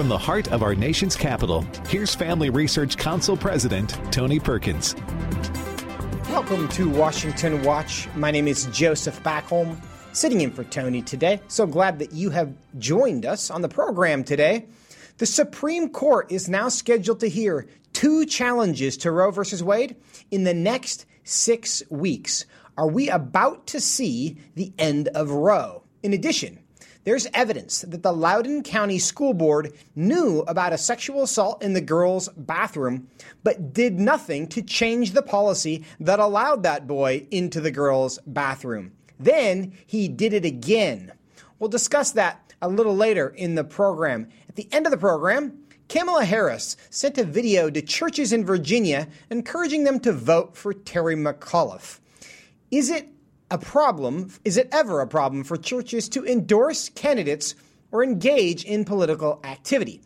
From the heart of our nation's capital, here's Family Research Council President Tony Perkins. Welcome to Washington Watch. My name is Joseph Backholm, sitting in for Tony today. So glad that you have joined us on the program today. The Supreme Court is now scheduled to hear two challenges to Roe v. Wade in the next six weeks. Are we about to see the end of Roe? In addition, there's evidence that the Loudoun County School Board knew about a sexual assault in the girls' bathroom, but did nothing to change the policy that allowed that boy into the girls' bathroom. Then he did it again. We'll discuss that a little later in the program. At the end of the program, Kamala Harris sent a video to churches in Virginia encouraging them to vote for Terry McAuliffe. Is it a problem? Is it ever a problem for churches to endorse candidates or engage in political activity?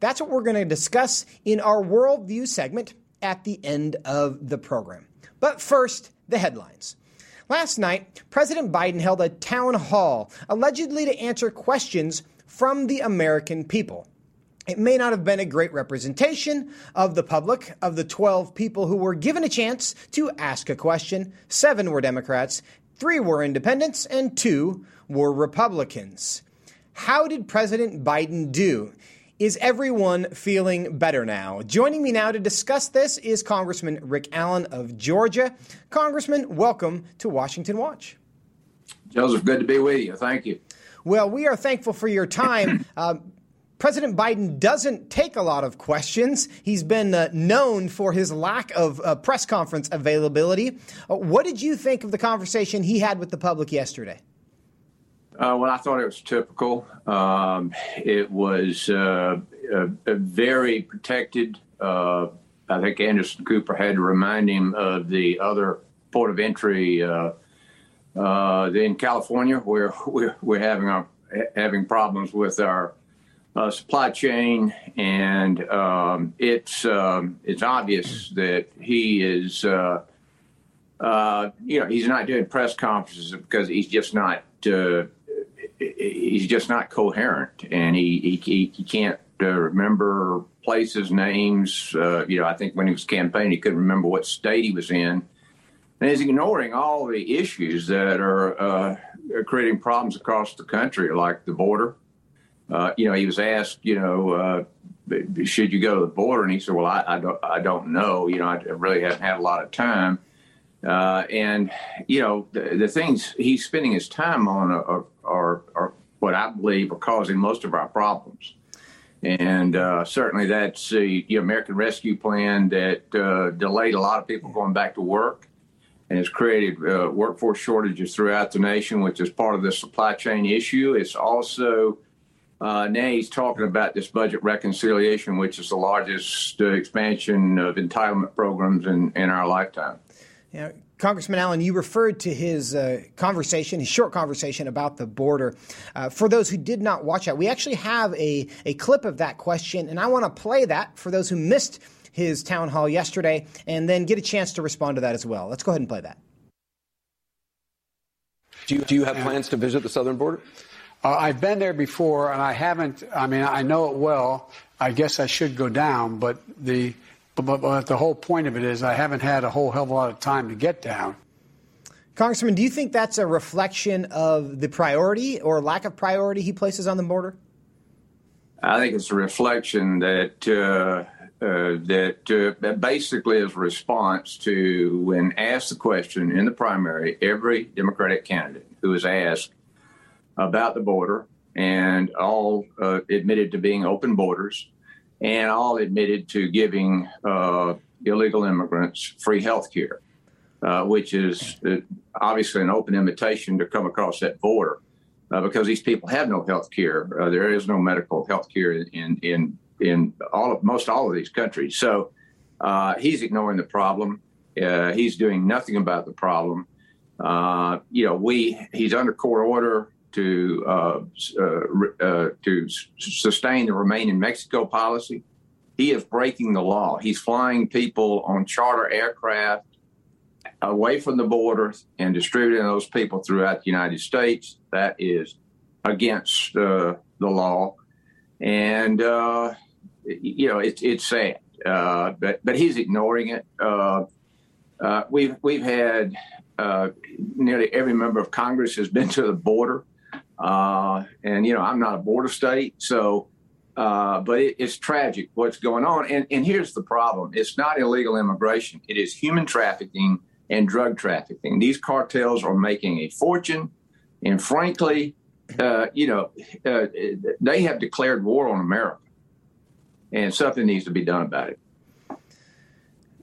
That's what we're going to discuss in our worldview segment at the end of the program. But first, the headlines. Last night, President Biden held a town hall allegedly to answer questions from the American people. It may not have been a great representation of the public. Of the 12 people who were given a chance to ask a question, seven were Democrats, three were independents, and two were Republicans. How did President Biden do? Is everyone feeling better now? Joining me now to discuss this is Congressman Rick Allen of Georgia. Congressman, welcome to Washington Watch. Joseph, good to be with you. Thank you. Well, we are thankful for your time. uh, President Biden doesn't take a lot of questions. He's been uh, known for his lack of uh, press conference availability. Uh, what did you think of the conversation he had with the public yesterday? Uh, well, I thought it was typical. Um, it was uh, a, a very protected. Uh, I think Anderson Cooper had to remind him of the other port of entry in California, where we're, we're having our, having problems with our uh, supply chain, and um, it's um, it's obvious that he is, uh, uh, you know, he's not doing press conferences because he's just not uh, he's just not coherent, and he he, he can't uh, remember places, names. Uh, you know, I think when he was campaigning, he couldn't remember what state he was in, and he's ignoring all the issues that are creating problems across the country, like the border uh, you know, he was asked, you know, uh, should you go to the border? And he said, well, I, I, don't, I don't know. You know, I really haven't had a lot of time. Uh, and, you know, the, the, things he's spending his time on are, are, are, what I believe are causing most of our problems. And uh, certainly that's the American Rescue Plan that uh, delayed a lot of people going back to work and has created uh, workforce shortages throughout the nation, which is part of the supply chain issue. It's also uh, now he's talking about this budget reconciliation, which is the largest uh, expansion of entitlement programs in, in our lifetime. Yeah, Congressman Allen, you referred to his uh, conversation, his short conversation about the border. Uh, for those who did not watch that, we actually have a, a clip of that question, and I want to play that for those who missed his town hall yesterday and then get a chance to respond to that as well. Let's go ahead and play that. Do you, do you have plans to visit the southern border? Uh, I've been there before, and I haven't. I mean, I know it well. I guess I should go down, but the but, but the whole point of it is I haven't had a whole hell of a lot of time to get down. Congressman, do you think that's a reflection of the priority or lack of priority he places on the border? I think it's a reflection that uh, uh, that uh, basically is a response to when asked the question in the primary, every Democratic candidate who was asked about the border and all uh, admitted to being open borders and all admitted to giving uh, illegal immigrants free health care, uh, which is uh, obviously an open invitation to come across that border uh, because these people have no health care. Uh, there is no medical health care in, in, in all of, most all of these countries. So he's ignoring the problem. he's doing nothing about the problem. you know, we he's under court order to uh, uh, uh, to sustain the remain in Mexico policy. He is breaking the law. He's flying people on charter aircraft away from the border and distributing those people throughout the United States. That is against uh, the law. and uh, you know it's it's sad. Uh, but but he's ignoring it. We've we've had nearly every member of Congress has been to the border, uh, and you know I'm not a border state, so. Uh, but it, it's tragic what's going on, and and here's the problem: it's not illegal immigration; it is human trafficking and drug trafficking. These cartels are making a fortune, and frankly, you know, they have declared war on America and something needs to be done about it.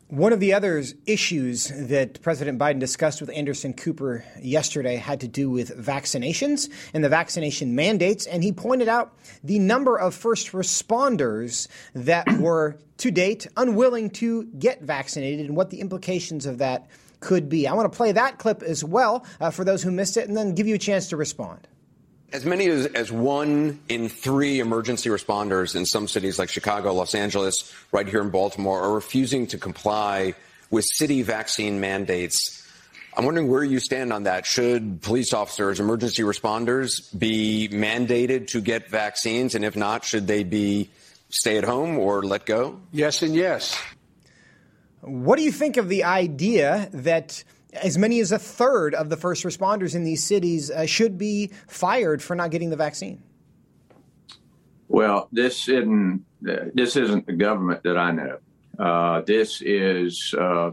One of the other issues that President Biden discussed with Anderson Cooper yesterday had to do with vaccinations and the vaccination mandates. And he pointed out the number of first responders that were to date unwilling to get vaccinated and what the implications of that could be. I want to play that clip as well uh, for those who missed it and then give you a chance to respond. As many as, as one in three emergency responders in some cities like Chicago, Los Angeles, right here in Baltimore, are refusing to comply with city vaccine mandates. I'm wondering where you stand on that. Should police officers, emergency responders, be mandated to get vaccines? And if not, should they be stay at home or let go? Yes, and yes. What do you think of the idea that as many as a third of the first responders in these cities uh, should be fired for not getting the vaccine. Well, this isn't this isn't the government that I know. Uh, this is uh,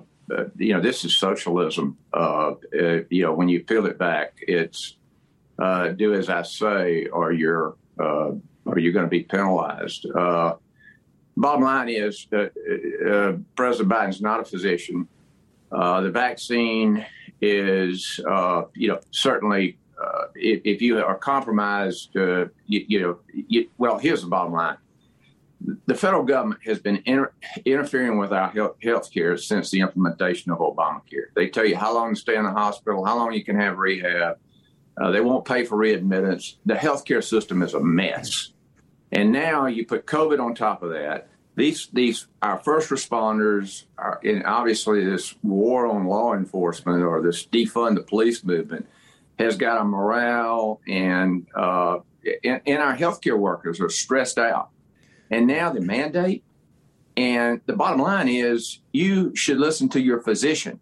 you know this is socialism. Uh, uh, you know when you peel it back, it's uh, do as I say, or you're or you're going to be penalized. bottom line is that President Biden's not a physician. Uh, the vaccine is, uh, you know, certainly uh, if, if, you are compromised, uh, you, you, know, you, well, here's the bottom line. The federal government has been inter- interfering with our health care since the implementation of Obamacare. They tell you how long to stay in the hospital, how long you can have rehab. Uh, they won't pay for readmittance. The healthcare system is a mess. And now you put COVID on top of that these these our first responders are in obviously this war on law enforcement or this defund the police movement has got a morale and uh, and, and our healthcare workers are stressed out. And now the mandate and the bottom line is you should listen to your physician.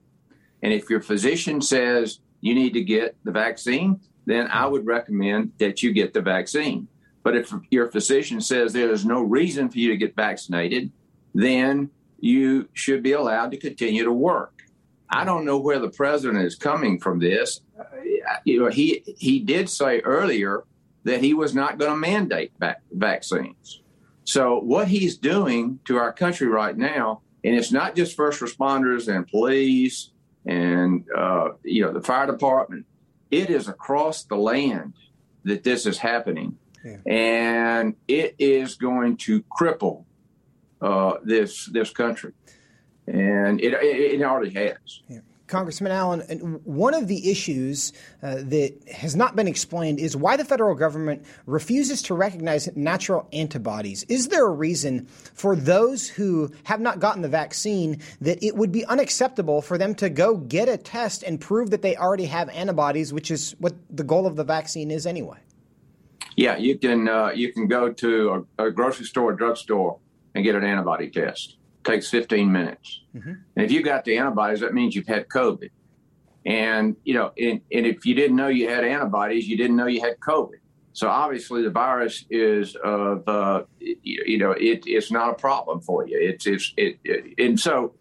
And if your physician says you need to get the vaccine then i would recommend that you get the vaccine but if your physician says there is no reason for you to get vaccinated, then you should be allowed to continue to work. I don't know where the president is coming from this. Uh, you know, he he did say earlier that he was not going to mandate vaccines. So what he's doing to our country right now, and it's not just first responders and police and uh, you know the fire department, it is across the land that this is happening. Yeah. And it is going to cripple uh, this this country, and it it, it already has. Yeah. Congressman Allen, one of the issues uh, that has not been explained is why the federal government refuses to recognize natural antibodies. Is there a reason for those who have not gotten the vaccine that it would be unacceptable for them to go get a test and prove that they already have antibodies, which is what the goal of the vaccine is anyway? Yeah, you can uh, you can go to a, a grocery store, a drugstore, and get an antibody test. It takes 15 minutes. Mm-hmm. And if you got the antibodies, that means you've had COVID. And you know, and, and if you didn't know you had antibodies, you didn't know you had COVID. So obviously, the virus is of uh, you know it, it's not a problem for you. It's it's it, it and so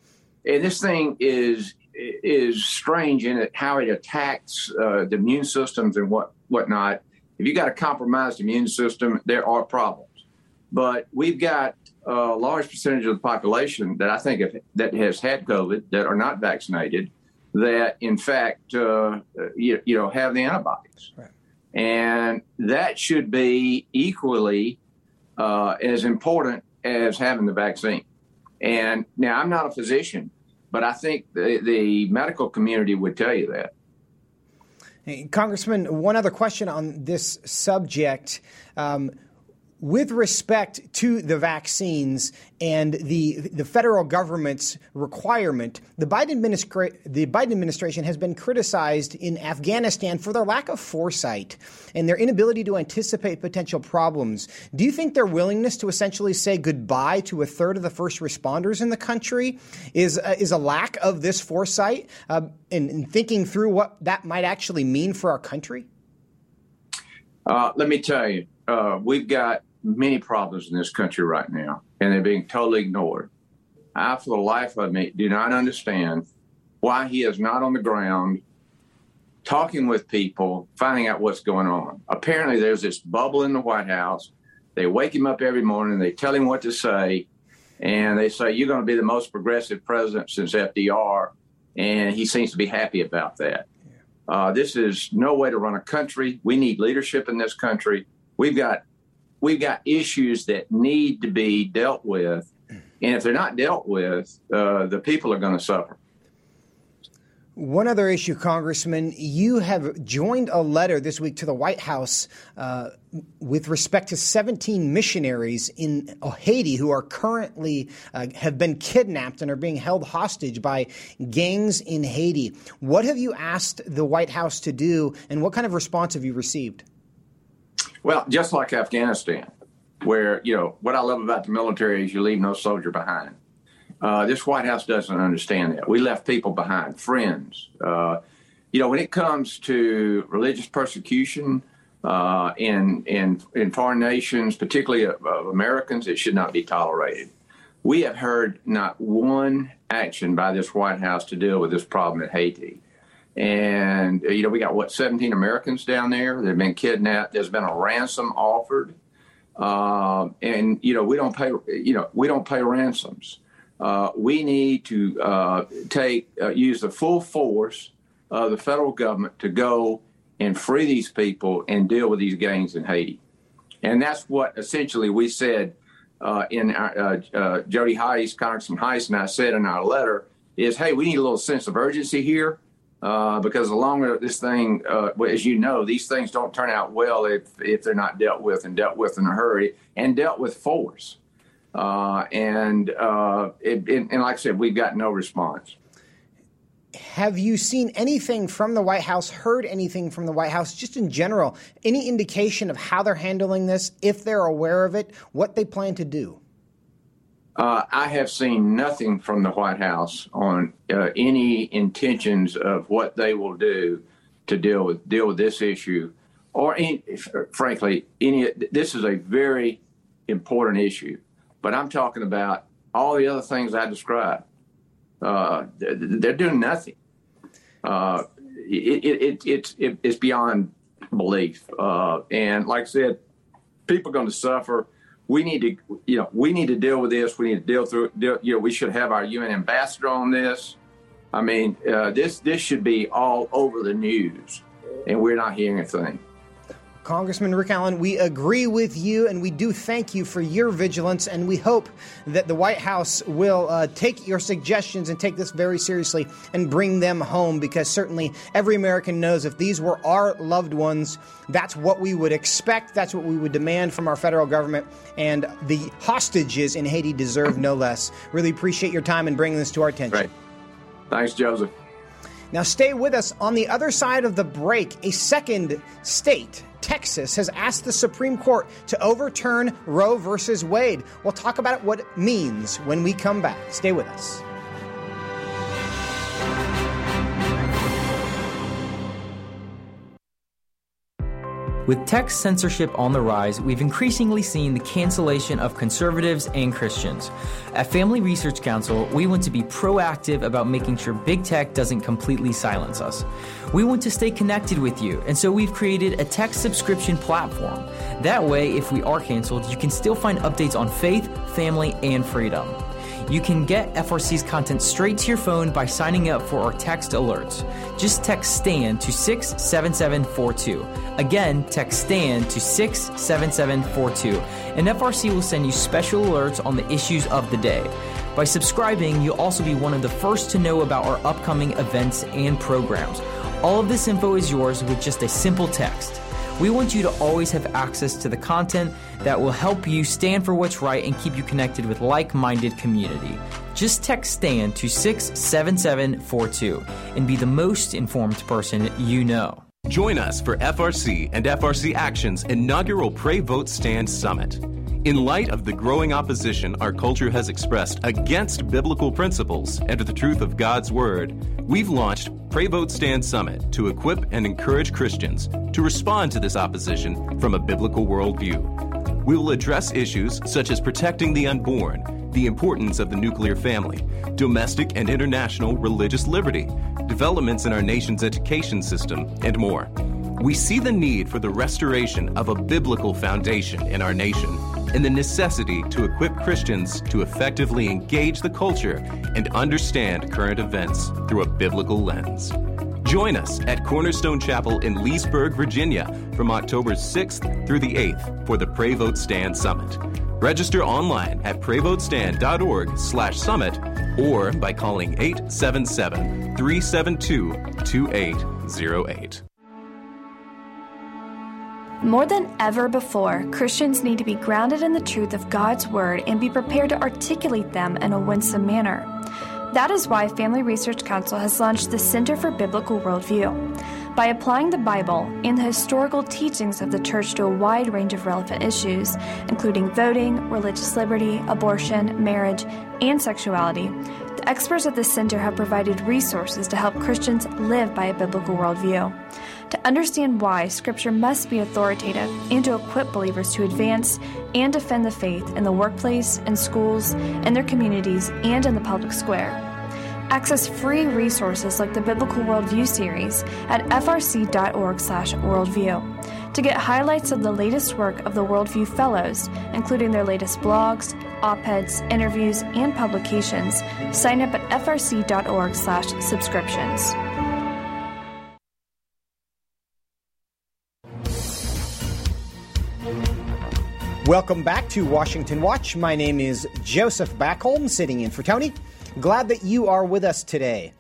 and this thing is is strange in it how it attacks uh, the immune systems and what whatnot if you got a compromised immune system, there are problems. But we've got a large percentage of the population that I think have, that has had COVID that are not vaccinated, that in fact uh, you, you, know have the antibodies, right. and that should be equally uh, as important as having the vaccine. And now I'm not a physician, but I think the, the medical community would tell you that. Congressman, one other question on this subject. Um, with respect to the vaccines and the the federal government's requirement, the Biden, administra- the Biden administration has been criticized in Afghanistan for their lack of foresight and their inability to anticipate potential problems. Do you think their willingness to essentially say goodbye to a third of the first responders in the country is uh, is a lack of this foresight uh, in, in thinking through what that might actually mean for our country? Uh, let me tell you, uh, we've got many problems in this country right now, and they're being totally ignored. I, for the life of me, do not understand why he is not on the ground talking with people, finding out what's going on. Apparently, there's this bubble in the White House. They wake him up every morning, they tell him what to say, and they say, You're going to be the most progressive president since FDR. And he seems to be happy about that. Uh, this is no way to run a country. We need leadership in this country. We've got we've got issues that need to be dealt with, and if they're not dealt with, uh, the people are going to suffer. One other issue, Congressman, you have joined a letter this week to the White House uh, with respect to 17 missionaries in Haiti who are currently uh, have been kidnapped and are being held hostage by gangs in Haiti. What have you asked the White House to do, and what kind of response have you received? Well, just like Afghanistan, where you know what I love about the military is you leave no soldier behind. Uh, this White House doesn't understand that. We left people behind, friends. Uh, you know, when it comes to religious persecution uh, in, in, in foreign nations, particularly of, of Americans, it should not be tolerated. We have heard not one action by this White House to deal with this problem in Haiti. And, you know, we got what, 17 Americans down there that have been kidnapped. There's been a ransom offered. Uh, and, you know, we don't pay, you know, we don't pay ransoms uh, we need to uh, take uh, use the full force of the federal government to go and free these people and deal with these gangs in Haiti. And that's what essentially we said uh, in our, uh, uh, Jody Hice, Congressman Hice, and I said in our letter is, hey, we need a little sense of urgency here. Because the longer this thing, as you know, these things don't turn out well if, if they're not dealt with and dealt with in a hurry and dealt with force. Uh, and uh, it, it, and like I said, we've got no response. Have you seen anything from the White House, heard anything from the White House, just in general? Any indication of how they're handling this, if they're aware of it, what they plan to do? Uh, I have seen nothing from the White House on uh, any intentions of what they will do to deal with deal with this issue, or any, frankly, any. This is a very important issue. But I'm talking about all the other things I described. Uh, they're doing nothing. Uh, it, it, it, it, it's beyond belief. Uh, and like I said, people are going to suffer. We need to, you know, we need to deal with this. We need to deal through. Deal, you know, we should have our UN ambassador on this. I mean, uh, this this should be all over the news, and we're not hearing a thing. Congressman Rick Allen, we agree with you and we do thank you for your vigilance. And we hope that the White House will uh, take your suggestions and take this very seriously and bring them home because certainly every American knows if these were our loved ones, that's what we would expect. That's what we would demand from our federal government. And the hostages in Haiti deserve no less. Really appreciate your time and bringing this to our attention. Right. Thanks, Joseph. Now, stay with us. On the other side of the break, a second state Texas has asked the Supreme Court to overturn Roe versus Wade. We'll talk about what it means when we come back. Stay with us. With text censorship on the rise, we've increasingly seen the cancellation of conservatives and Christians. At Family Research Council, we want to be proactive about making sure big tech doesn't completely silence us. We want to stay connected with you, and so we've created a text subscription platform. That way, if we are canceled, you can still find updates on faith, family, and freedom. You can get FRC's content straight to your phone by signing up for our text alerts. Just text STAND to 67742. Again, text STAND to 67742, and FRC will send you special alerts on the issues of the day. By subscribing, you'll also be one of the first to know about our upcoming events and programs. All of this info is yours with just a simple text. We want you to always have access to the content that will help you stand for what's right and keep you connected with like minded community. Just text STAND to 67742 and be the most informed person you know. Join us for FRC and FRC Action's inaugural Pray Vote Stand Summit. In light of the growing opposition our culture has expressed against biblical principles and the truth of God's Word, we've launched Pray Vote Stand Summit to equip and encourage Christians to respond to this opposition from a biblical worldview. We will address issues such as protecting the unborn, the importance of the nuclear family, domestic and international religious liberty, developments in our nation's education system, and more. We see the need for the restoration of a biblical foundation in our nation and the necessity to equip Christians to effectively engage the culture and understand current events through a biblical lens. Join us at Cornerstone Chapel in Leesburg, Virginia from October 6th through the 8th for the Pray Vote Stand Summit. Register online at prayvotestand.org slash summit or by calling 877 372 2808. More than ever before, Christians need to be grounded in the truth of God's Word and be prepared to articulate them in a winsome manner. That is why Family Research Council has launched the Center for Biblical Worldview. By applying the Bible and the historical teachings of the church to a wide range of relevant issues, including voting, religious liberty, abortion, marriage, and sexuality, the experts at the center have provided resources to help Christians live by a biblical worldview to understand why Scripture must be authoritative and to equip believers to advance and defend the faith in the workplace, in schools, in their communities, and in the public square. Access free resources like the Biblical Worldview series at frc.org/worldview. To get highlights of the latest work of the Worldview Fellows, including their latest blogs, op-eds, interviews, and publications, sign up at frc.org/subscriptions. Welcome back to Washington Watch. My name is Joseph Backholm, sitting in for Tony. Glad that you are with us today.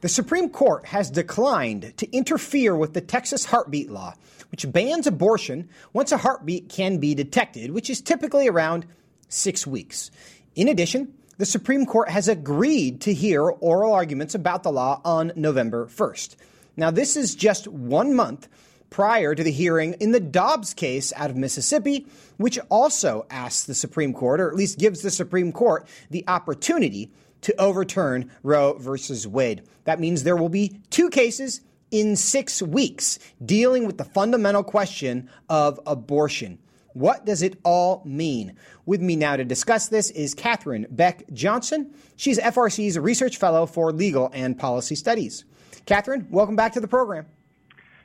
The Supreme Court has declined to interfere with the Texas heartbeat law, which bans abortion once a heartbeat can be detected, which is typically around six weeks. In addition, the Supreme Court has agreed to hear oral arguments about the law on November 1st. Now, this is just one month prior to the hearing in the Dobbs case out of Mississippi, which also asks the Supreme Court, or at least gives the Supreme Court, the opportunity to overturn Roe versus Wade. That means there will be two cases in six weeks dealing with the fundamental question of abortion. What does it all mean? With me now to discuss this is Katherine Beck Johnson. She's FRC's Research Fellow for Legal and Policy Studies. Katherine, welcome back to the program.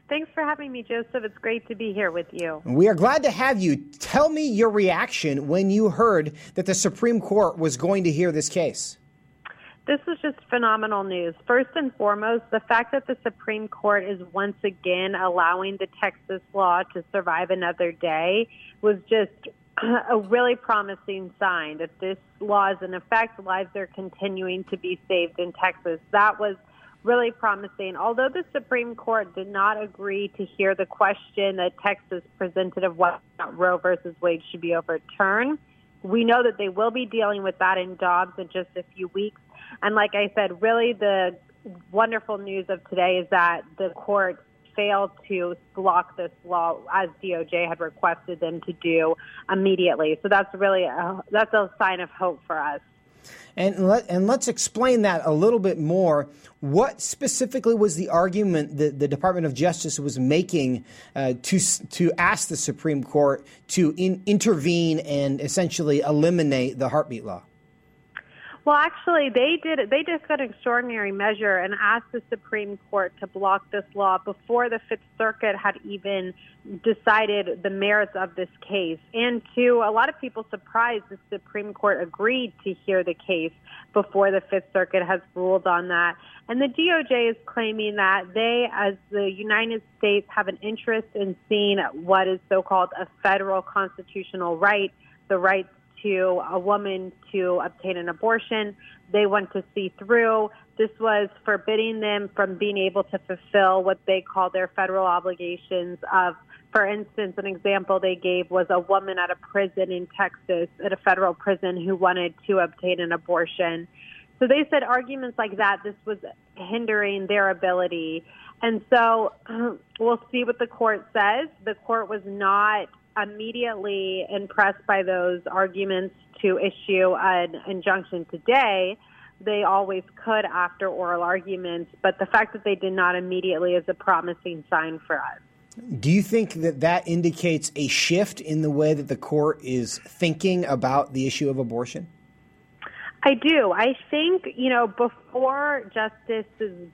Thanks for having me, Joseph. It's great to be here with you. We are glad to have you. Tell me your reaction when you heard that the Supreme Court was going to hear this case. This is just phenomenal news. First and foremost, the fact that the Supreme Court is once again allowing the Texas law to survive another day was just a really promising sign that this law is in effect. Lives are continuing to be saved in Texas. That was really promising. Although the Supreme Court did not agree to hear the question that Texas presented of whether Roe versus Wade should be overturned, we know that they will be dealing with that in Dobbs in just a few weeks. And like I said, really the wonderful news of today is that the court failed to block this law as DOJ had requested them to do immediately. So that's really a, that's a sign of hope for us. And let and let's explain that a little bit more. What specifically was the argument that the Department of Justice was making uh, to to ask the Supreme Court to in, intervene and essentially eliminate the heartbeat law? Well, actually, they did. They just got an extraordinary measure and asked the Supreme Court to block this law before the Fifth Circuit had even decided the merits of this case. And to a lot of people surprise, the Supreme Court agreed to hear the case before the Fifth Circuit has ruled on that. And the DOJ is claiming that they, as the United States, have an interest in seeing what is so-called a federal constitutional right, the right to a woman to obtain an abortion. They want to see through This was forbidding them from being able to fulfill what they call their federal obligations of for instance, an example they gave was a woman at a prison in Texas, at a federal prison, who wanted to obtain an abortion. So they said arguments like that, this was hindering their ability. And so we'll see what the court says. The court was not immediately impressed by those arguments to issue an injunction today. They always could after oral arguments, but the fact that they did not immediately is a promising sign for us. Do you think that that indicates a shift in the way that the court is thinking about the issue of abortion? I do. I think, you know, before Justice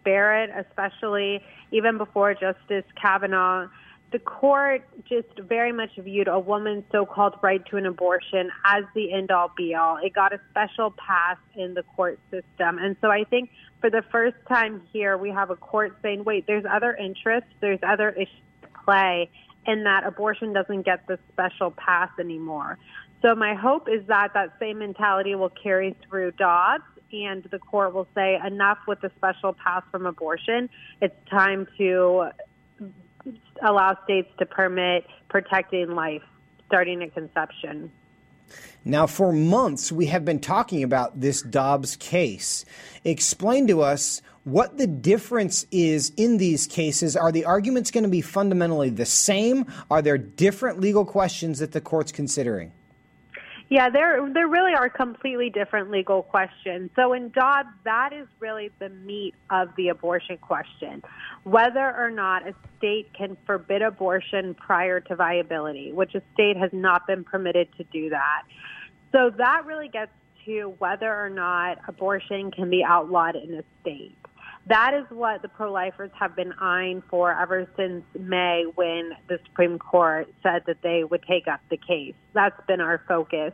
Barrett, especially even before Justice Kavanaugh, the court just very much viewed a woman's so-called right to an abortion as the end-all be-all. It got a special pass in the court system. And so I think for the first time here, we have a court saying, wait, there's other interests, there's other issues play in that abortion doesn't get the special pass anymore. So my hope is that that same mentality will carry through Dobbs and the court will say enough with the special pass from abortion. It's time to allow states to permit protecting life starting at conception. Now, for months, we have been talking about this Dobbs case. Explain to us what the difference is in these cases. Are the arguments going to be fundamentally the same? Are there different legal questions that the court's considering? Yeah, there there really are completely different legal questions. So in Dobbs, that is really the meat of the abortion question. Whether or not a state can forbid abortion prior to viability, which a state has not been permitted to do that. So that really gets to whether or not abortion can be outlawed in a state. That is what the pro lifers have been eyeing for ever since May when the Supreme Court said that they would take up the case. That's been our focus.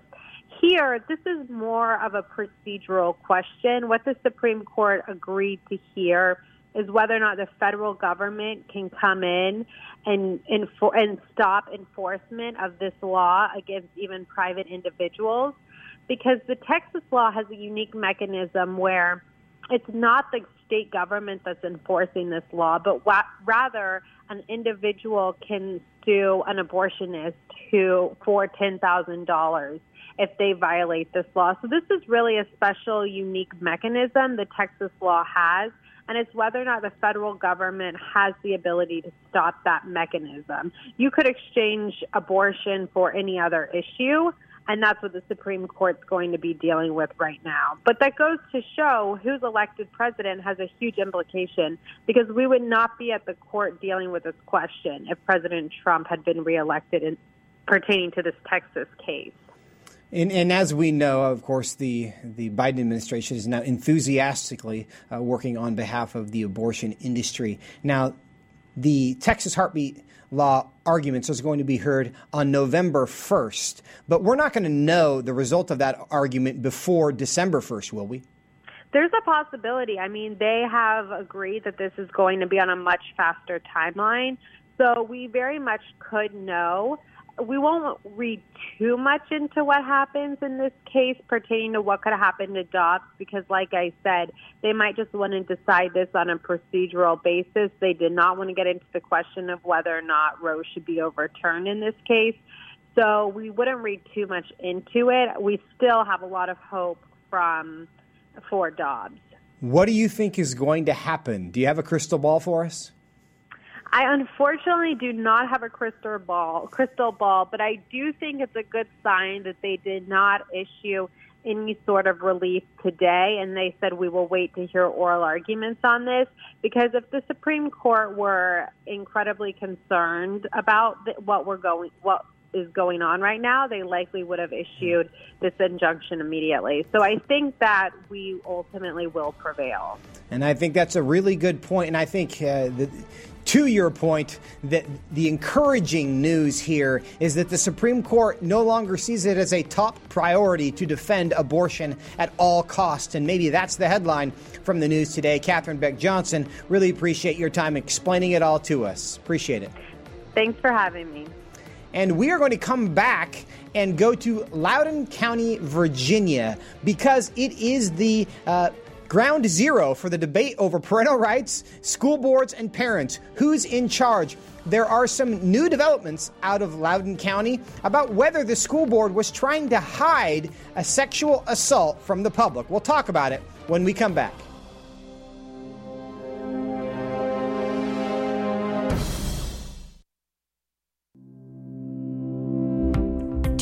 Here, this is more of a procedural question. What the Supreme Court agreed to hear is whether or not the federal government can come in and, and, and stop enforcement of this law against even private individuals. Because the Texas law has a unique mechanism where it's not the state government that's enforcing this law, but wa- rather an individual can sue an abortionist who for ten thousand dollars if they violate this law. So this is really a special, unique mechanism the Texas law has, and it's whether or not the federal government has the ability to stop that mechanism. You could exchange abortion for any other issue and that's what the Supreme Court's going to be dealing with right now. But that goes to show who's elected president has a huge implication because we would not be at the court dealing with this question if President Trump had been reelected in, pertaining to this Texas case. And, and, as we know, of course, the, the Biden administration is now enthusiastically uh, working on behalf of the abortion industry. Now, the Texas Heartbeat law arguments is going to be heard on November 1st. But we're not going to know the result of that argument before December 1st, will we? There's a possibility. I mean, they have agreed that this is going to be on a much faster timeline. So we very much could know we won't read too much into what happens in this case pertaining to what could happen to Dobbs because, like I said, they might just want to decide this on a procedural basis. They did not want to get into the question of whether or not Roe should be overturned in this case. So we wouldn't read too much into it. We still have a lot of hope from for Dobbs. What do you think is going to happen? Do you have a crystal ball for us? I unfortunately do not have a crystal ball, crystal ball, but I do think it's a good sign that they did not issue any sort of relief today, and they said we will wait to hear oral arguments on this. Because if the Supreme Court were incredibly concerned about what we're going, what is going on right now, they likely would have issued this injunction immediately. So I think that we ultimately will prevail. And I think that's a really good point. And I think uh, that to your point, that the encouraging news here is that the Supreme Court no longer sees it as a top priority to defend abortion at all costs. And maybe that's the headline from the news today. Katherine Beck Johnson, really appreciate your time explaining it all to us. Appreciate it. Thanks for having me. And we are going to come back and go to Loudoun County, Virginia, because it is the uh, Ground zero for the debate over parental rights, school boards, and parents. Who's in charge? There are some new developments out of Loudoun County about whether the school board was trying to hide a sexual assault from the public. We'll talk about it when we come back.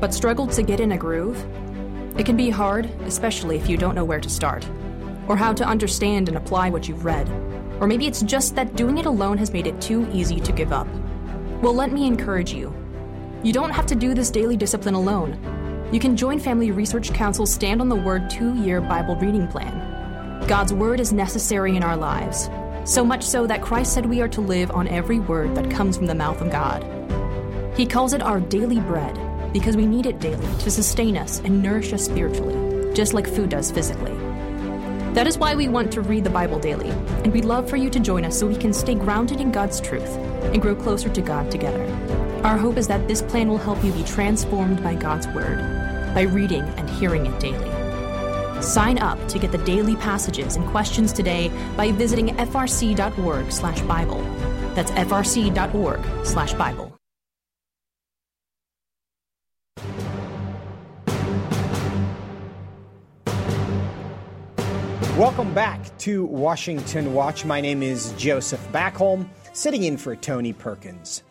but struggled to get in a groove? It can be hard, especially if you don't know where to start, or how to understand and apply what you've read. Or maybe it's just that doing it alone has made it too easy to give up. Well, let me encourage you. You don't have to do this daily discipline alone. You can join Family Research Council's Stand on the Word two year Bible reading plan. God's Word is necessary in our lives, so much so that Christ said we are to live on every word that comes from the mouth of God. He calls it our daily bread because we need it daily to sustain us and nourish us spiritually, just like food does physically. That is why we want to read the Bible daily, and we'd love for you to join us so we can stay grounded in God's truth and grow closer to God together. Our hope is that this plan will help you be transformed by God's Word by reading and hearing it daily. Sign up to get the daily passages and questions today by visiting frc.org/bible. That's frc.org/bible. Welcome back to Washington Watch. My name is Joseph Backholm, sitting in for Tony Perkins.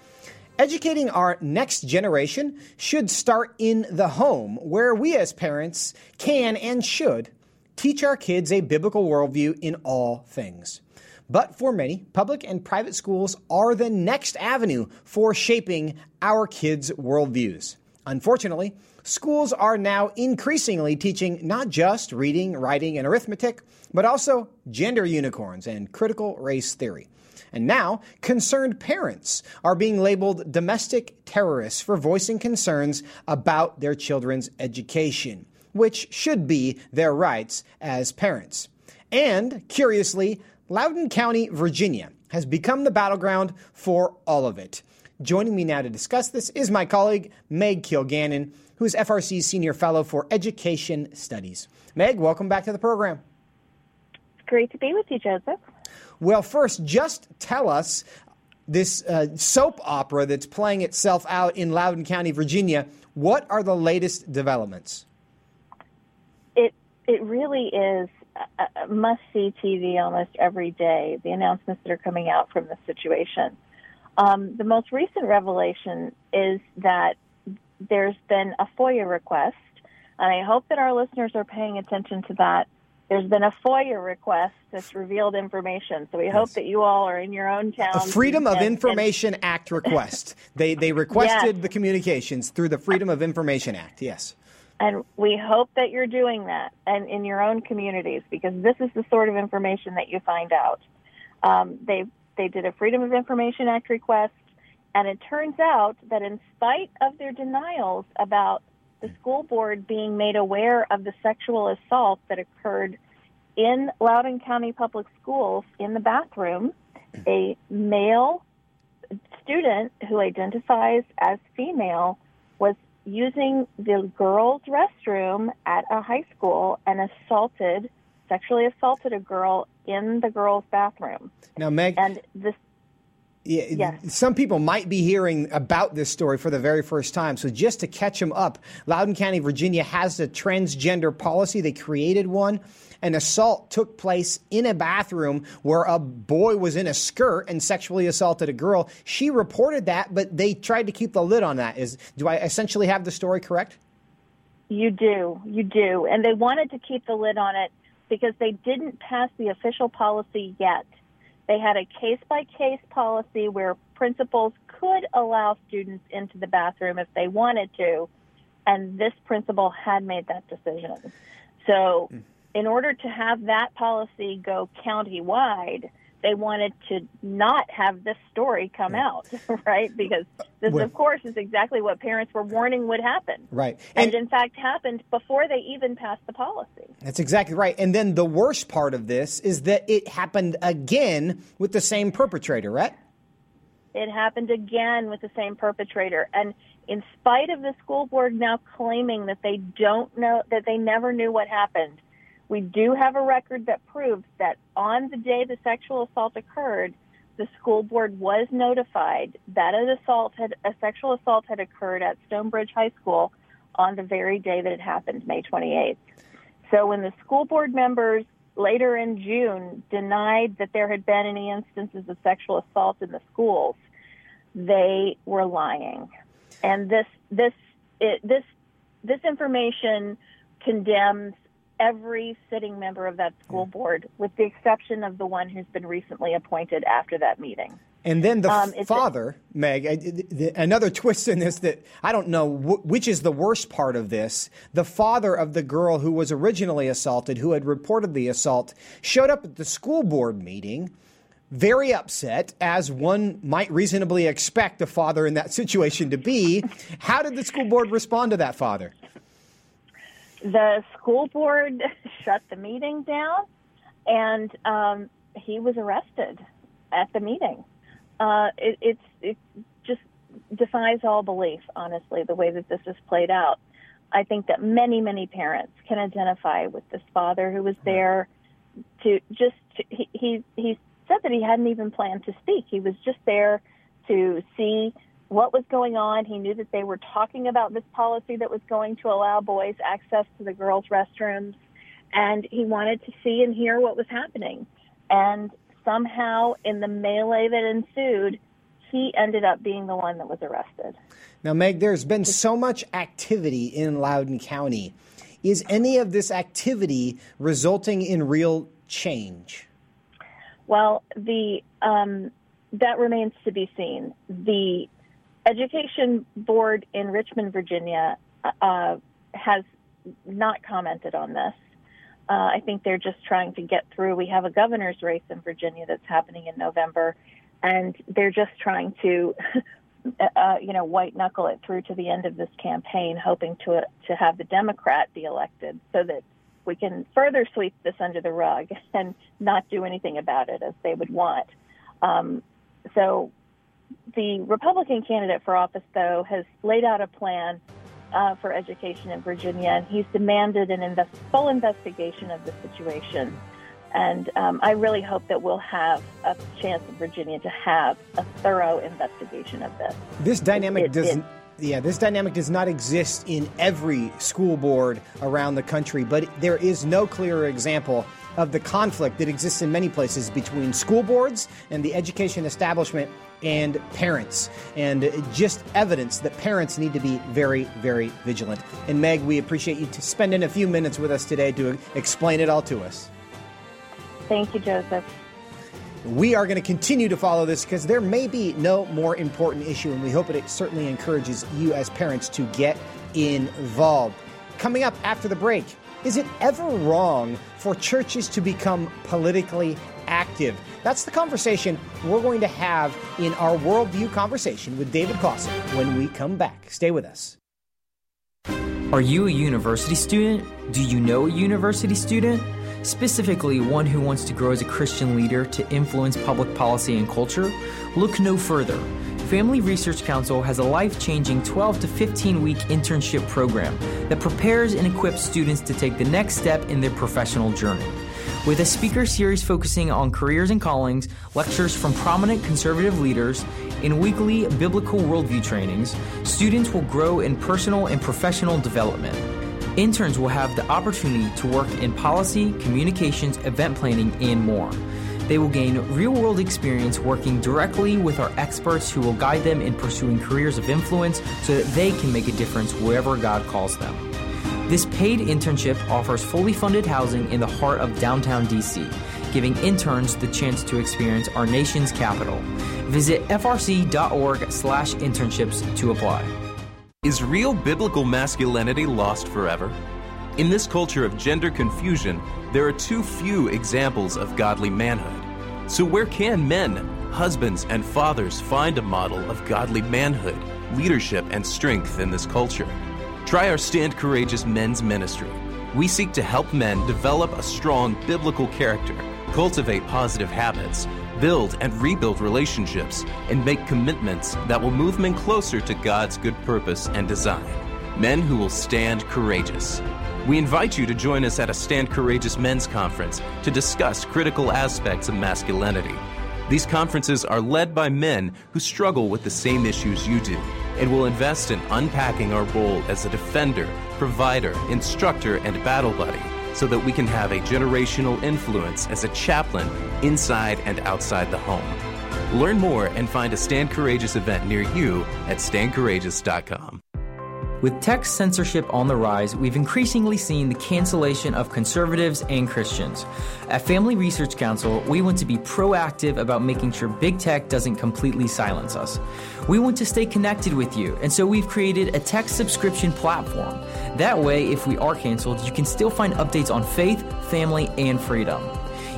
Educating our next generation should start in the home, where we as parents can and should teach our kids a biblical worldview in all things. But for many, public and private schools are the next avenue for shaping our kids' worldviews. Unfortunately, schools are now increasingly teaching not just reading, writing, and arithmetic, but also gender unicorns and critical race theory. And now, concerned parents are being labeled domestic terrorists for voicing concerns about their children's education, which should be their rights as parents. And, curiously, Loudoun County, Virginia, has become the battleground for all of it. Joining me now to discuss this is my colleague, Meg Kilgannon, who is FRC's Senior Fellow for Education Studies. Meg, welcome back to the program. It's great to be with you, Joseph. Well, first, just tell us this uh, soap opera that's playing itself out in Loudoun County, Virginia. What are the latest developments? It it really is a must see TV almost every day. The announcements that are coming out from the situation. Um, the most recent revelation is that there's been a FOIA request, and I hope that our listeners are paying attention to that. There's been a FOIA request that's revealed information. So we yes. hope that you all are in your own town. A Freedom and, of Information and, Act request. they they requested yes. the communications through the Freedom of Information Act. Yes. And we hope that you're doing that and in your own communities because this is the sort of information that you find out. Um, they they did a Freedom of Information Act request, and it turns out that in spite of their denials about the school board being made aware of the sexual assault that occurred in Loudoun County Public Schools in the bathroom, a male student who identifies as female was using the girls' restroom at a high school and assaulted, sexually assaulted a girl in the girls' bathroom. Now, Meg, and this yes. Some people might be hearing about this story for the very first time. So, just to catch them up, Loudoun County, Virginia has a transgender policy. They created one. An assault took place in a bathroom where a boy was in a skirt and sexually assaulted a girl. She reported that, but they tried to keep the lid on that. Is do I essentially have the story correct? You do, you do, and they wanted to keep the lid on it because they didn't pass the official policy yet. They had a case by case policy where principals could allow students into the bathroom if they wanted to, and this principal had made that decision. So, mm. in order to have that policy go county-wide, they wanted to not have this story come out, right? Because this, well, of course, is exactly what parents were warning would happen. Right. And, and, in fact, happened before they even passed the policy. That's exactly right. And then the worst part of this is that it happened again with the same perpetrator, right? It happened again with the same perpetrator. And in spite of the school board now claiming that they don't know, that they never knew what happened, we do have a record that proves that on the day the sexual assault occurred, the school board was notified that an assault had a sexual assault had occurred at Stone Bridge High School on the very day that it happened, May 28th. So when the school board members later in June denied that there had been any instances of sexual assault in the schools, they were lying. And this this it, this this information condemns every sitting member of that school board, with the exception of the one who's been recently appointed after that meeting. And then the um, father, a, Meg, another twist in this that I don't know which is the worst part of this. The father of the girl who was originally assaulted, who had reported the assault, showed up at the school board meeting very upset, as one might reasonably expect a father in that situation to be. How did the school board respond to that father? The school board shut the meeting down, and um, he was arrested at the meeting. Uh, it, it's it just defies all belief, honestly, the way that this has played out. I think that many, many parents can identify with this father who was there to just he he, he said that he hadn't even planned to speak. He was just there to see what was going on. He knew that they were talking about this policy that was going to allow boys access to the girls' restrooms, and he wanted to see and hear what was happening. And somehow, in the melee that ensued, he ended up being the one that was arrested. Now, Meg, there's been so much activity in Loudoun County. Is any of this activity resulting in real change? Well, the um, that remains to be seen. The Education Board in Richmond, Virginia, uh, has not commented on this. Uh, I think they're just trying to get through. We have a governor's race in Virginia that's happening in November, and they're just trying to, uh, you know, white knuckle it through to the end of this campaign, hoping to to have the Democrat be elected, so that we can further sweep this under the rug and not do anything about it as they would want. Um, so the Republican candidate for office, though, has laid out a plan uh, for education in Virginia, and he's demanded an invest- full investigation of the situation. And um, I really hope that we'll have a chance in Virginia to have a thorough investigation of this. This dynamic it, does. It, yeah, this dynamic does not exist in every school board around the country, but there is no clearer example of the conflict that exists in many places between school boards and the education establishment and parents, and just evidence that parents need to be very, very vigilant. And Meg, we appreciate you spending a few minutes with us today to explain it all to us. Thank you, Joseph. We are going to continue to follow this because there may be no more important issue, and we hope it certainly encourages you as parents to get involved. Coming up after the break, is it ever wrong for churches to become politically active? That's the conversation we're going to have in our worldview conversation with David Closson when we come back. Stay with us. Are you a university student? Do you know a university student? Specifically, one who wants to grow as a Christian leader to influence public policy and culture? Look no further. Family Research Council has a life changing 12 to 15 week internship program that prepares and equips students to take the next step in their professional journey. With a speaker series focusing on careers and callings, lectures from prominent conservative leaders, and weekly biblical worldview trainings, students will grow in personal and professional development. Interns will have the opportunity to work in policy, communications, event planning, and more. They will gain real world experience working directly with our experts who will guide them in pursuing careers of influence so that they can make a difference wherever God calls them. This paid internship offers fully funded housing in the heart of downtown DC, giving interns the chance to experience our nation's capital. Visit frc.org/internships to apply. Is real biblical masculinity lost forever? In this culture of gender confusion, there are too few examples of godly manhood. So, where can men, husbands, and fathers find a model of godly manhood, leadership, and strength in this culture? Try our Stand Courageous Men's Ministry. We seek to help men develop a strong biblical character, cultivate positive habits, build and rebuild relationships, and make commitments that will move men closer to God's good purpose and design. Men who will stand courageous. We invite you to join us at a Stand Courageous Men's Conference to discuss critical aspects of masculinity. These conferences are led by men who struggle with the same issues you do and will invest in unpacking our role as a defender, provider, instructor, and battle buddy so that we can have a generational influence as a chaplain inside and outside the home. Learn more and find a Stand Courageous event near you at standcourageous.com. With tech censorship on the rise, we've increasingly seen the cancellation of conservatives and Christians. At Family Research Council, we want to be proactive about making sure big tech doesn't completely silence us. We want to stay connected with you, and so we've created a tech subscription platform. That way, if we are canceled, you can still find updates on faith, family, and freedom.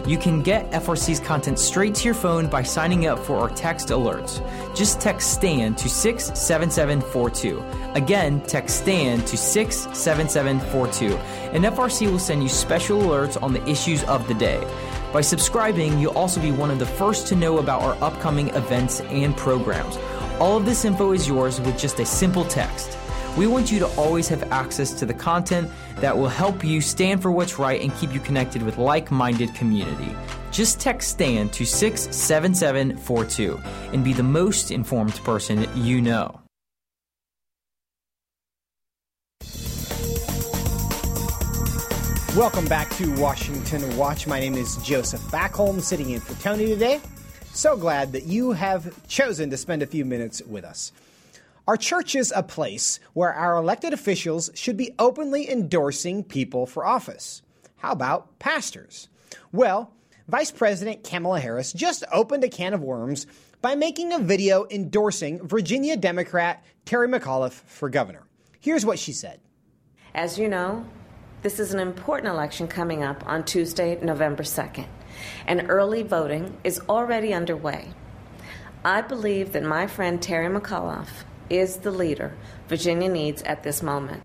You can get FRC's content straight to your phone by signing up for our text alerts. Just text STAND to 67742. Again, text STAND to 67742, and FRC will send you special alerts on the issues of the day. By subscribing, you'll also be one of the first to know about our upcoming events and programs. All of this info is yours with just a simple text. We want you to always have access to the content that will help you stand for what's right and keep you connected with like minded community. Just text STAND to 67742 and be the most informed person you know. Welcome back to Washington Watch. My name is Joseph Backholm, sitting in for Tony today. So glad that you have chosen to spend a few minutes with us. Are churches a place where our elected officials should be openly endorsing people for office? How about pastors? Well, Vice President Kamala Harris just opened a can of worms by making a video endorsing Virginia Democrat Terry McAuliffe for governor. Here's what she said As you know, this is an important election coming up on Tuesday, November 2nd, and early voting is already underway. I believe that my friend Terry McAuliffe is the leader Virginia needs at this moment.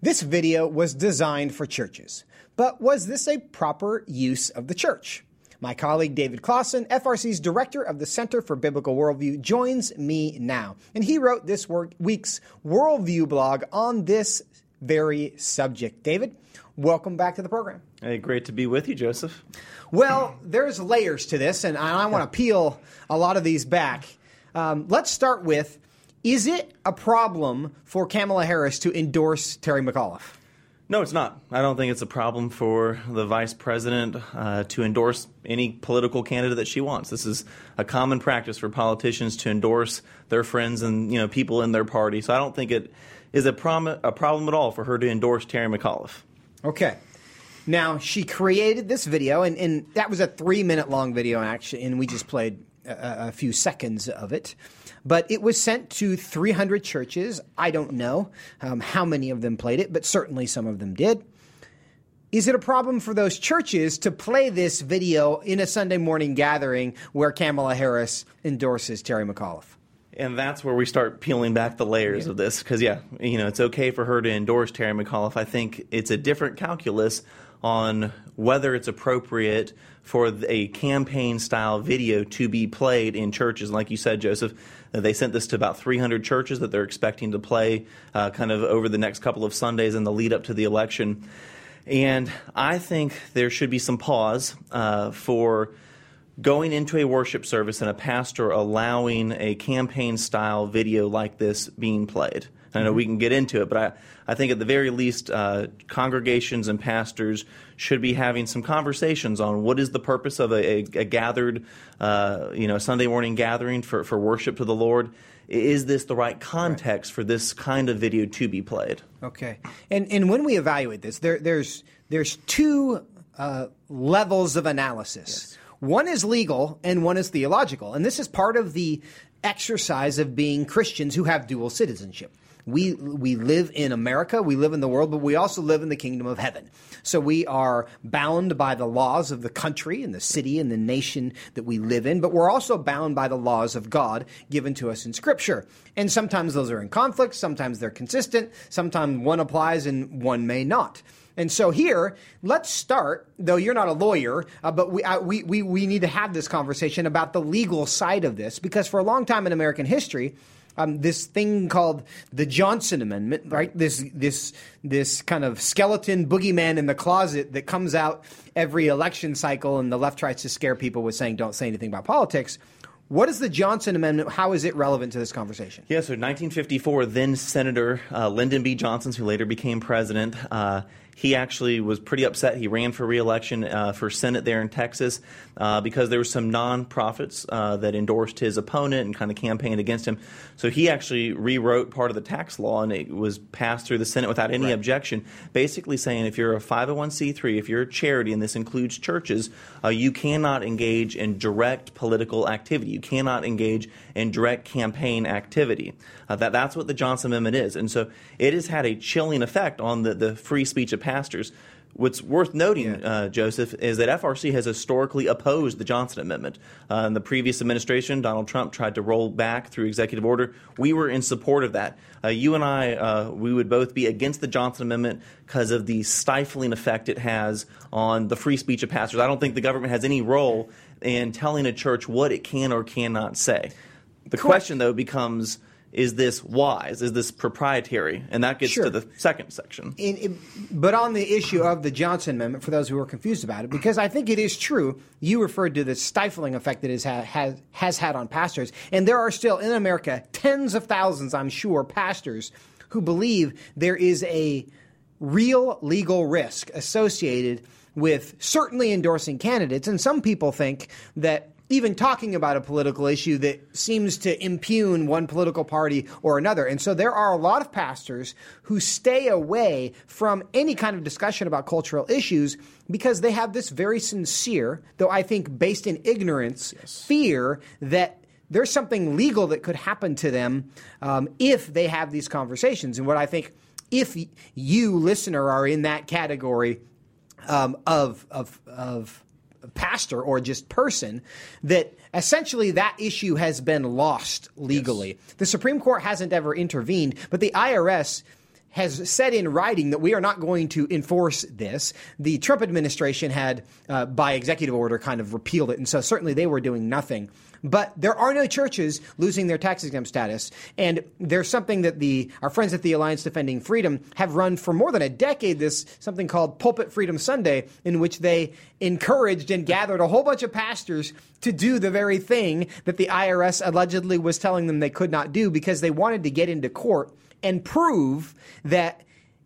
This video was designed for churches, but was this a proper use of the church? My colleague David Closson, FRC's director of the Center for Biblical Worldview, joins me now. And he wrote this week's Worldview blog on this very subject. David, welcome back to the program. Hey, great to be with you, Joseph. Well, there's layers to this, and I want to peel a lot of these back. Um, let's start with is it a problem for Kamala Harris to endorse Terry McAuliffe? No, it's not. I don't think it's a problem for the vice president uh, to endorse any political candidate that she wants. This is a common practice for politicians to endorse their friends and you know people in their party. So I don't think it is a, prom- a problem at all for her to endorse Terry McAuliffe. Okay. Now she created this video, and, and that was a three minute long video, actually, and we just played a, a few seconds of it. But it was sent to 300 churches. I don't know um, how many of them played it, but certainly some of them did. Is it a problem for those churches to play this video in a Sunday morning gathering where Kamala Harris endorses Terry McAuliffe? And that's where we start peeling back the layers yeah. of this. Because, yeah, you know, it's okay for her to endorse Terry McAuliffe. I think it's a different calculus on whether it's appropriate for a campaign style video to be played in churches. Like you said, Joseph, they sent this to about 300 churches that they're expecting to play uh, kind of over the next couple of Sundays in the lead up to the election. And I think there should be some pause uh, for going into a worship service and a pastor allowing a campaign style video like this being played. I know we can get into it, but I, I think at the very least, uh, congregations and pastors should be having some conversations on what is the purpose of a, a, a gathered, uh, you know, Sunday morning gathering for, for worship to the Lord. Is this the right context right. for this kind of video to be played? Okay, and and when we evaluate this, there, there's there's two uh, levels of analysis. Yes. One is legal and one is theological, and this is part of the exercise of being Christians who have dual citizenship we we live in America, we live in the world, but we also live in the kingdom of heaven. So we are bound by the laws of the country and the city and the nation that we live in, but we're also bound by the laws of God given to us in Scripture. And sometimes those are in conflict, sometimes they're consistent, sometimes one applies and one may not. And so here, let's start, though you're not a lawyer, uh, but we, uh, we, we, we need to have this conversation about the legal side of this, because for a long time in American history, um, this thing called the Johnson Amendment, right? This this this kind of skeleton boogeyman in the closet that comes out every election cycle, and the left tries to scare people with saying, "Don't say anything about politics." What is the Johnson Amendment? How is it relevant to this conversation? Yeah, so 1954, then Senator uh, Lyndon B. Johnson, who later became president, uh, he actually was pretty upset. He ran for reelection uh, for Senate there in Texas uh, because there were some nonprofits uh, that endorsed his opponent and kind of campaigned against him. So he actually rewrote part of the tax law, and it was passed through the Senate without any right. objection, basically saying if you're a 501c3, if you're a charity, and this includes churches, uh, you cannot engage in direct political activity. You cannot engage in direct campaign activity. Uh, that, that's what the Johnson Amendment is. And so it has had a chilling effect on the, the free speech of pastors. What's worth noting, yeah. uh, Joseph, is that FRC has historically opposed the Johnson Amendment. Uh, in the previous administration, Donald Trump tried to roll back through executive order. We were in support of that. Uh, you and I, uh, we would both be against the Johnson Amendment because of the stifling effect it has on the free speech of pastors. I don't think the government has any role in telling a church what it can or cannot say. The Correct. question, though, becomes is this wise? Is this proprietary? And that gets sure. to the second section. In, in, but on the issue of the Johnson Amendment, for those who are confused about it, because I think it is true, you referred to the stifling effect that it has, has, has had on pastors. And there are still in America tens of thousands, I'm sure, pastors who believe there is a real legal risk associated with certainly endorsing candidates. And some people think that even talking about a political issue that seems to impugn one political party or another. And so there are a lot of pastors who stay away from any kind of discussion about cultural issues because they have this very sincere, though I think based in ignorance, yes. fear that there's something legal that could happen to them um, if they have these conversations. And what I think, if you, listener, are in that category um, of, of, of pastor or just person that essentially that issue has been lost legally. Yes. The Supreme Court hasn't ever intervened, but the IRS has said in writing that we are not going to enforce this. The Trump administration had, uh, by executive order, kind of repealed it, and so certainly they were doing nothing. But there are no churches losing their tax exempt status. And there's something that the our friends at the Alliance Defending Freedom have run for more than a decade, this something called Pulpit Freedom Sunday, in which they encouraged and gathered a whole bunch of pastors to do the very thing that the IRS allegedly was telling them they could not do because they wanted to get into court and prove that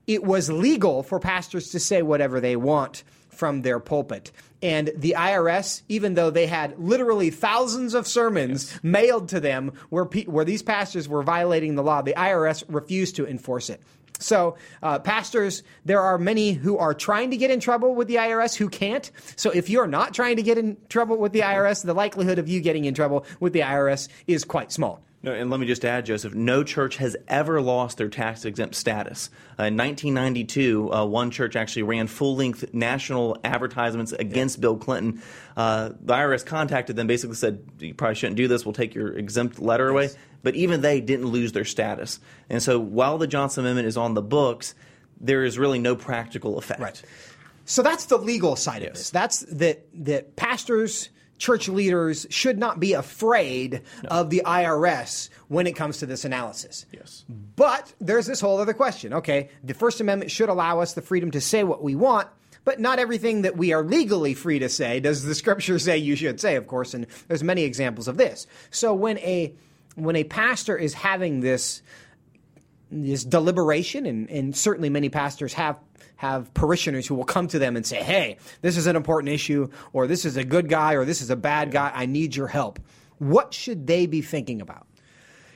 it was legal for pastors to say whatever they want from their pulpit. And the IRS, even though they had literally thousands of sermons yes. mailed to them where, pe- where these pastors were violating the law, the IRS refused to enforce it. So, uh, pastors, there are many who are trying to get in trouble with the IRS who can't. So, if you're not trying to get in trouble with the IRS, the likelihood of you getting in trouble with the IRS is quite small. No, and let me just add, Joseph, no church has ever lost their tax exempt status. Uh, in 1992, uh, one church actually ran full length national advertisements against yeah. Bill Clinton. Uh, the IRS contacted them, basically said, You probably shouldn't do this, we'll take your exempt letter yes. away. But even they didn't lose their status. And so while the Johnson Amendment is on the books, there is really no practical effect. Right. So that's the legal side yes. of this. That's that, that pastors church leaders should not be afraid no. of the IRS when it comes to this analysis. Yes. But there's this whole other question. Okay, the First Amendment should allow us the freedom to say what we want, but not everything that we are legally free to say does the scripture say you should say, of course, and there's many examples of this. So when a when a pastor is having this this deliberation, and, and certainly many pastors have have parishioners who will come to them and say, Hey, this is an important issue, or this is a good guy, or this is a bad guy. I need your help. What should they be thinking about?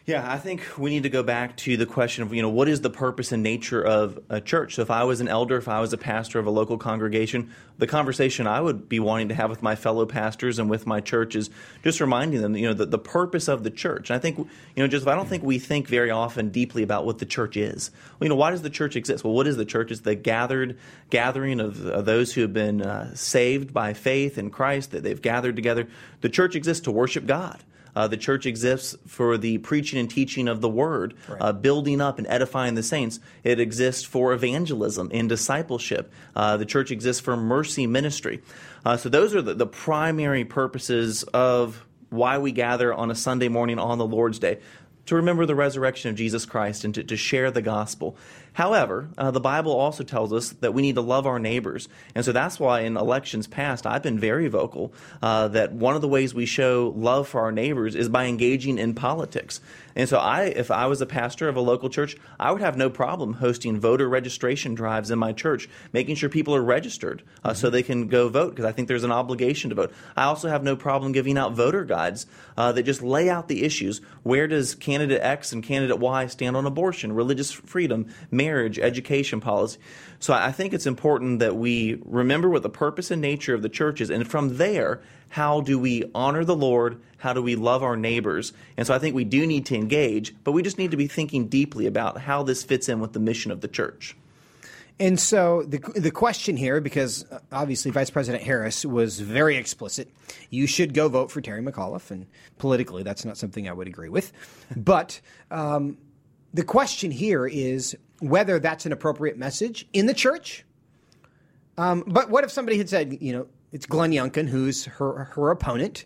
Yeah, I think we need to go back to the question of, you know, what is the purpose and nature of a church? So if I was an elder, if I was a pastor of a local congregation, the conversation I would be wanting to have with my fellow pastors and with my church is just reminding them, you know, the, the purpose of the church. And I think, you know, just I don't think we think very often deeply about what the church is. Well, you know, why does the church exist? Well, what is the church? It's the gathered gathering of, of those who have been uh, saved by faith in Christ, that they've gathered together. The church exists to worship God. Uh, the church exists for the preaching and teaching of the word, right. uh, building up and edifying the saints. It exists for evangelism and discipleship. Uh, the church exists for mercy ministry. Uh, so those are the, the primary purposes of why we gather on a Sunday morning on the Lord's Day to remember the resurrection of Jesus Christ and to, to share the gospel. However, uh, the Bible also tells us that we need to love our neighbors. And so that's why in elections past, I've been very vocal uh, that one of the ways we show love for our neighbors is by engaging in politics. And so I, if I was a pastor of a local church, I would have no problem hosting voter registration drives in my church, making sure people are registered uh, mm-hmm. so they can go vote because I think there's an obligation to vote. I also have no problem giving out voter guides uh, that just lay out the issues. Where does candidate X and candidate Y stand on abortion, religious freedom, marriage, education policy? So I think it's important that we remember what the purpose and nature of the church is, and from there, how do we honor the Lord? How do we love our neighbors? And so I think we do need to engage, but we just need to be thinking deeply about how this fits in with the mission of the church. And so the the question here, because obviously Vice President Harris was very explicit, you should go vote for Terry McAuliffe, and politically that's not something I would agree with. But um, the question here is whether that's an appropriate message in the church. Um, but what if somebody had said, you know, it's Glenn Youngkin who's her her opponent.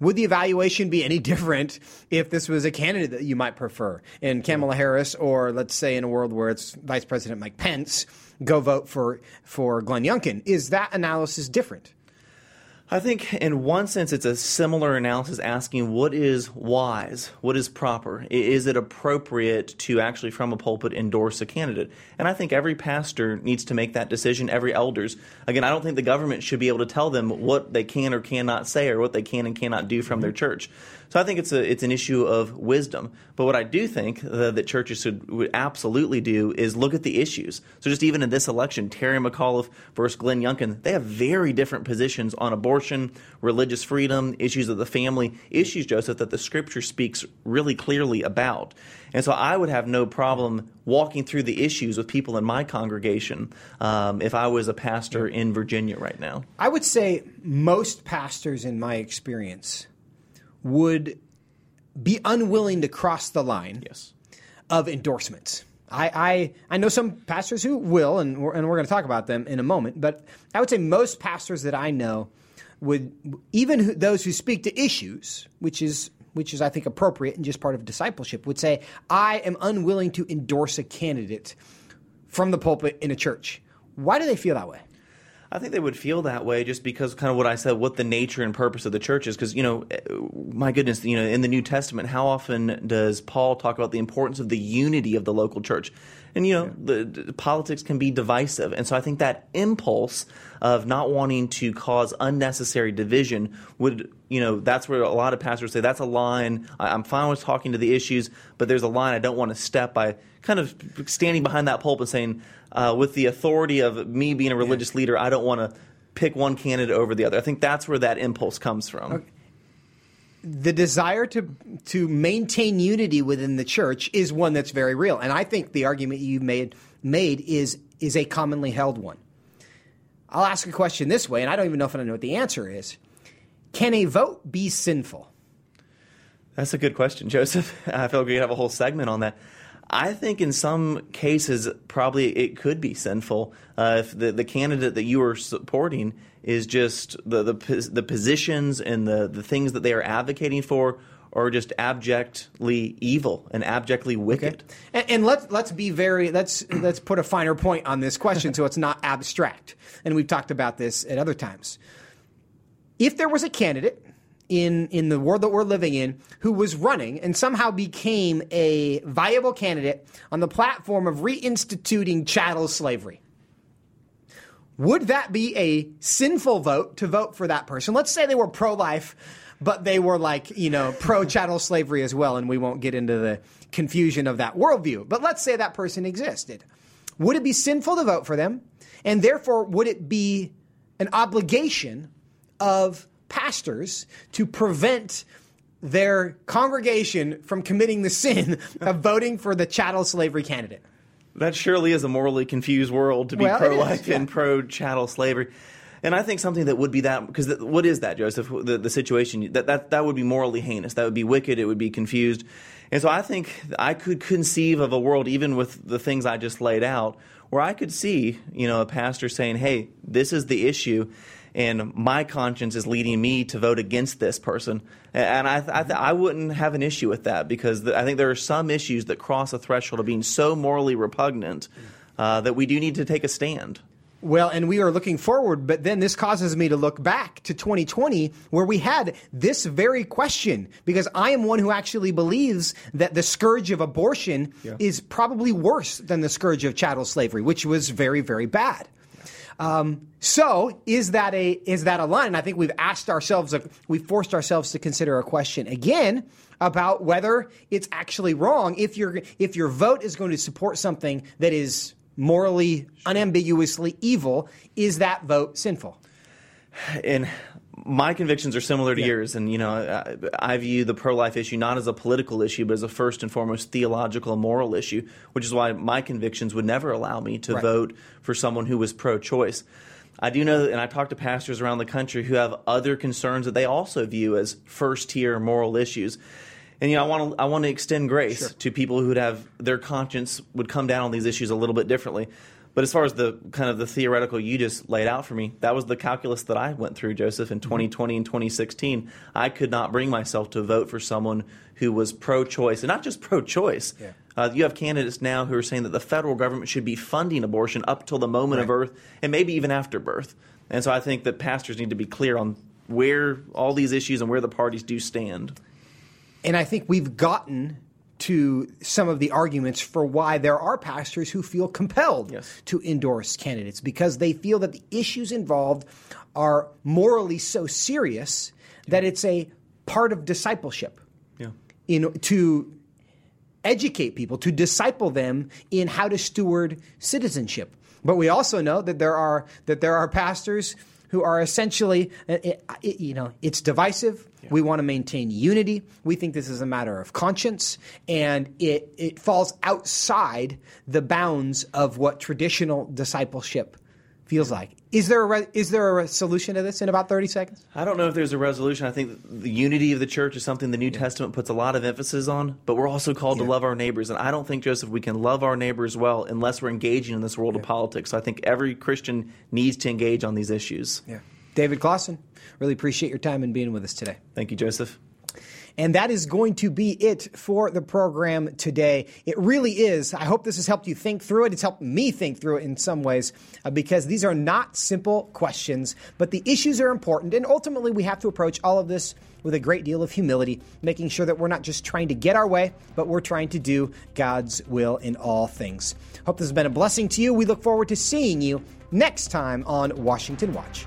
Would the evaluation be any different if this was a candidate that you might prefer? And Kamala Harris, or let's say in a world where it's Vice President Mike Pence, go vote for for Glenn Youngkin. Is that analysis different? I think, in one sense, it's a similar analysis asking what is wise, what is proper. Is it appropriate to actually, from a pulpit, endorse a candidate? And I think every pastor needs to make that decision, every elders. Again, I don't think the government should be able to tell them what they can or cannot say or what they can and cannot do from their mm-hmm. church. So I think it's a it's an issue of wisdom. But what I do think that churches should would absolutely do is look at the issues. So just even in this election, Terry McAuliffe versus Glenn Youngkin, they have very different positions on abortion, religious freedom, issues of the family, issues, Joseph, that the Scripture speaks really clearly about. And so I would have no problem walking through the issues with people in my congregation um, if I was a pastor in Virginia right now. I would say most pastors, in my experience, would be unwilling to cross the line yes. of endorsements. I, I, I know some pastors who will, and we're, and we're going to talk about them in a moment, but I would say most pastors that I know would, even those who speak to issues, which is which is I think appropriate and just part of discipleship, would say, I am unwilling to endorse a candidate from the pulpit in a church. Why do they feel that way? I think they would feel that way just because kind of what I said, what the nature and purpose of the church is. Because you know, eh, my goodness, you know, in the New Testament, how often does Paul talk about the importance of the unity of the local church? And you know, the, the, politics can be divisive, and so I think that impulse of not wanting to cause unnecessary division would, you know, that's where a lot of pastors say that's a line. I, I'm fine with talking to the issues, but there's a line I don't want to step by. Kind of standing behind that pulpit saying, uh, with the authority of me being a religious yeah. leader, I don't want to pick one candidate over the other. I think that's where that impulse comes from. Okay. The desire to to maintain unity within the church is one that's very real, and I think the argument you made made is is a commonly held one. I'll ask a question this way, and I don't even know if I know what the answer is. Can a vote be sinful? That's a good question, Joseph. I feel like we could have a whole segment on that. I think in some cases, probably it could be sinful uh, if the, the candidate that you are supporting is just the, the, the positions and the, the things that they are advocating for are just abjectly evil and abjectly wicked. Okay. And, and, let's let's be very let's let's put a finer point on this question so it's not abstract. And we've talked about this at other times. If there was a candidate in in the world that we're living in who was running and somehow became a viable candidate on the platform of reinstituting chattel slavery. Would that be a sinful vote to vote for that person? Let's say they were pro life, but they were like, you know, pro chattel slavery as well, and we won't get into the confusion of that worldview. But let's say that person existed. Would it be sinful to vote for them? And therefore, would it be an obligation of pastors to prevent their congregation from committing the sin of voting for the chattel slavery candidate. That surely is a morally confused world to be well, pro life yeah. and pro chattel slavery. And I think something that would be that because what is that, Joseph? The, the situation that, that that would be morally heinous. That would be wicked. It would be confused. And so I think I could conceive of a world, even with the things I just laid out, where I could see, you know, a pastor saying, "Hey, this is the issue." And my conscience is leading me to vote against this person. And I, I, I wouldn't have an issue with that because I think there are some issues that cross a threshold of being so morally repugnant uh, that we do need to take a stand. Well, and we are looking forward, but then this causes me to look back to 2020 where we had this very question because I am one who actually believes that the scourge of abortion yeah. is probably worse than the scourge of chattel slavery, which was very, very bad. Um, so is that a is that a line? And I think we've asked ourselves, we've forced ourselves to consider a question again about whether it's actually wrong if your if your vote is going to support something that is morally unambiguously evil. Is that vote sinful? And my convictions are similar to yeah. yours, and you know, I, I view the pro-life issue not as a political issue, but as a first and foremost theological, and moral issue. Which is why my convictions would never allow me to right. vote for someone who was pro-choice. I do know, and I talk to pastors around the country who have other concerns that they also view as first-tier moral issues. And you know, I want to I want to extend grace sure. to people who would have their conscience would come down on these issues a little bit differently. But as far as the kind of the theoretical you just laid out for me, that was the calculus that I went through, Joseph, in 2020 mm-hmm. and 2016. I could not bring myself to vote for someone who was pro-choice, and not just pro-choice. Yeah. Uh, you have candidates now who are saying that the federal government should be funding abortion up till the moment right. of birth, and maybe even after birth. And so I think that pastors need to be clear on where all these issues and where the parties do stand. And I think we've gotten to some of the arguments for why there are pastors who feel compelled yes. to endorse candidates because they feel that the issues involved are morally so serious yeah. that it's a part of discipleship. Yeah. In to educate people, to disciple them in how to steward citizenship. But we also know that there are that there are pastors who are essentially, it, it, you know, it's divisive. Yeah. We want to maintain unity. We think this is a matter of conscience, and it, it falls outside the bounds of what traditional discipleship feels like. Is there a re- is there a solution to this in about 30 seconds? I don't know if there's a resolution. I think the unity of the church is something the New yeah. Testament puts a lot of emphasis on, but we're also called yeah. to love our neighbors. And I don't think, Joseph, we can love our neighbors well unless we're engaging in this world yeah. of politics. So I think every Christian needs to engage on these issues. Yeah. David Closson, really appreciate your time and being with us today. Thank you, Joseph. And that is going to be it for the program today. It really is. I hope this has helped you think through it. It's helped me think through it in some ways uh, because these are not simple questions, but the issues are important. And ultimately, we have to approach all of this with a great deal of humility, making sure that we're not just trying to get our way, but we're trying to do God's will in all things. Hope this has been a blessing to you. We look forward to seeing you next time on Washington Watch.